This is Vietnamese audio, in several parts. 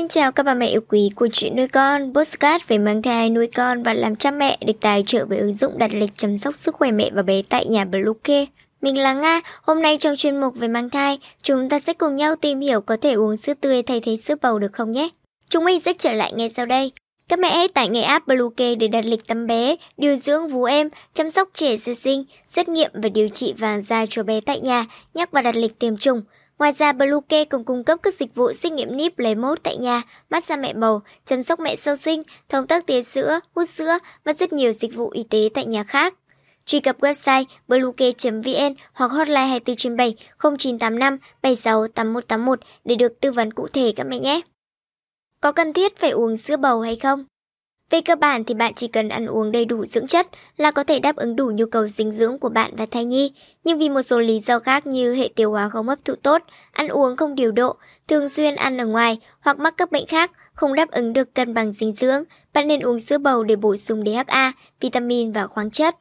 Xin chào các bà mẹ yêu quý của chuyện nuôi con, postcard về mang thai, nuôi con và làm cha mẹ được tài trợ bởi ứng dụng đặt lịch chăm sóc sức khỏe mẹ và bé tại nhà Bluecare. Mình là Nga, hôm nay trong chuyên mục về mang thai, chúng ta sẽ cùng nhau tìm hiểu có thể uống sữa tươi thay thế sữa bầu được không nhé. Chúng mình sẽ trở lại ngay sau đây. Các mẹ hãy tải ngay app Bluecare để đặt lịch tắm bé, điều dưỡng vú em, chăm sóc trẻ sơ sinh, xét nghiệm và điều trị vàng da cho bé tại nhà, nhắc và đặt lịch tiêm chủng. Ngoài ra, Bluecare còn cung cấp các dịch vụ xét nghiệm níp lấy mốt tại nhà, massage mẹ bầu, chăm sóc mẹ sau sinh, thông tắc tía sữa, hút sữa và rất nhiều dịch vụ y tế tại nhà khác. Truy cập website bluecare.vn hoặc hotline 24 7 0985 76 8181 để được tư vấn cụ thể các mẹ nhé. Có cần thiết phải uống sữa bầu hay không? Về cơ bản thì bạn chỉ cần ăn uống đầy đủ dưỡng chất là có thể đáp ứng đủ nhu cầu dinh dưỡng của bạn và thai nhi. Nhưng vì một số lý do khác như hệ tiêu hóa không hấp thụ tốt, ăn uống không điều độ, thường xuyên ăn ở ngoài hoặc mắc các bệnh khác không đáp ứng được cân bằng dinh dưỡng, bạn nên uống sữa bầu để bổ sung DHA, vitamin và khoáng chất.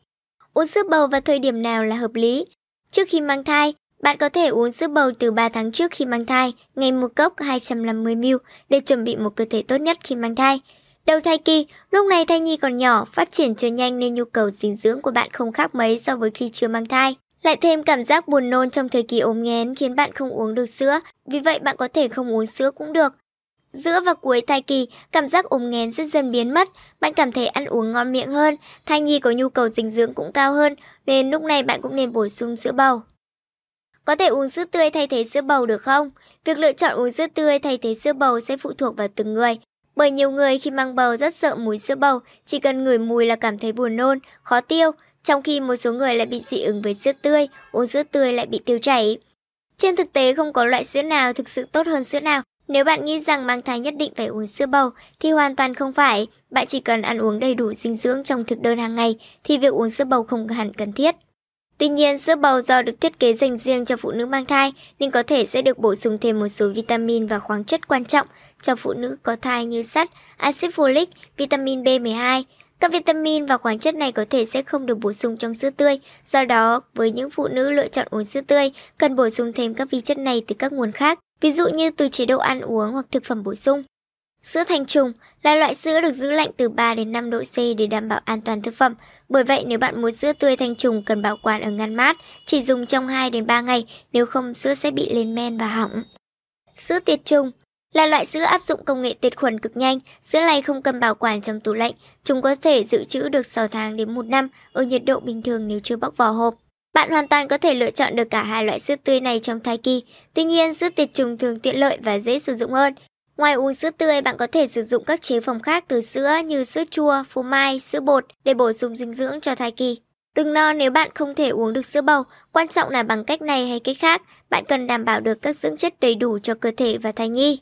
Uống sữa bầu vào thời điểm nào là hợp lý? Trước khi mang thai, bạn có thể uống sữa bầu từ 3 tháng trước khi mang thai, ngày một cốc 250ml để chuẩn bị một cơ thể tốt nhất khi mang thai. Đầu thai kỳ, lúc này thai nhi còn nhỏ, phát triển chưa nhanh nên nhu cầu dinh dưỡng của bạn không khác mấy so với khi chưa mang thai. Lại thêm cảm giác buồn nôn trong thời kỳ ốm nghén khiến bạn không uống được sữa, vì vậy bạn có thể không uống sữa cũng được. Giữa và cuối thai kỳ, cảm giác ốm nghén sẽ dần biến mất, bạn cảm thấy ăn uống ngon miệng hơn, thai nhi có nhu cầu dinh dưỡng cũng cao hơn, nên lúc này bạn cũng nên bổ sung sữa bầu. Có thể uống sữa tươi thay thế sữa bầu được không? Việc lựa chọn uống sữa tươi thay thế sữa bầu sẽ phụ thuộc vào từng người. Bởi nhiều người khi mang bầu rất sợ mùi sữa bầu, chỉ cần ngửi mùi là cảm thấy buồn nôn, khó tiêu, trong khi một số người lại bị dị ứng với sữa tươi, uống sữa tươi lại bị tiêu chảy. Trên thực tế không có loại sữa nào thực sự tốt hơn sữa nào. Nếu bạn nghĩ rằng mang thai nhất định phải uống sữa bầu thì hoàn toàn không phải, bạn chỉ cần ăn uống đầy đủ dinh dưỡng trong thực đơn hàng ngày thì việc uống sữa bầu không hẳn cần thiết. Tuy nhiên, sữa bầu do được thiết kế dành riêng cho phụ nữ mang thai nên có thể sẽ được bổ sung thêm một số vitamin và khoáng chất quan trọng cho phụ nữ có thai như sắt, axit folic, vitamin B12. Các vitamin và khoáng chất này có thể sẽ không được bổ sung trong sữa tươi, do đó với những phụ nữ lựa chọn uống sữa tươi cần bổ sung thêm các vi chất này từ các nguồn khác, ví dụ như từ chế độ ăn uống hoặc thực phẩm bổ sung. Sữa thanh trùng là loại sữa được giữ lạnh từ 3 đến 5 độ C để đảm bảo an toàn thực phẩm. Bởi vậy nếu bạn muốn sữa tươi thanh trùng cần bảo quản ở ngăn mát, chỉ dùng trong 2 đến 3 ngày, nếu không sữa sẽ bị lên men và hỏng. Sữa tiệt trùng là loại sữa áp dụng công nghệ tiệt khuẩn cực nhanh, sữa này không cần bảo quản trong tủ lạnh, chúng có thể dự trữ được 6 tháng đến 1 năm ở nhiệt độ bình thường nếu chưa bóc vỏ hộp. Bạn hoàn toàn có thể lựa chọn được cả hai loại sữa tươi này trong thai kỳ. Tuy nhiên, sữa tiệt trùng thường tiện lợi và dễ sử dụng hơn. Ngoài uống sữa tươi, bạn có thể sử dụng các chế phẩm khác từ sữa như sữa chua, phô mai, sữa bột để bổ sung dinh dưỡng cho thai kỳ. Đừng lo nếu bạn không thể uống được sữa bầu, quan trọng là bằng cách này hay cách khác, bạn cần đảm bảo được các dưỡng chất đầy đủ cho cơ thể và thai nhi.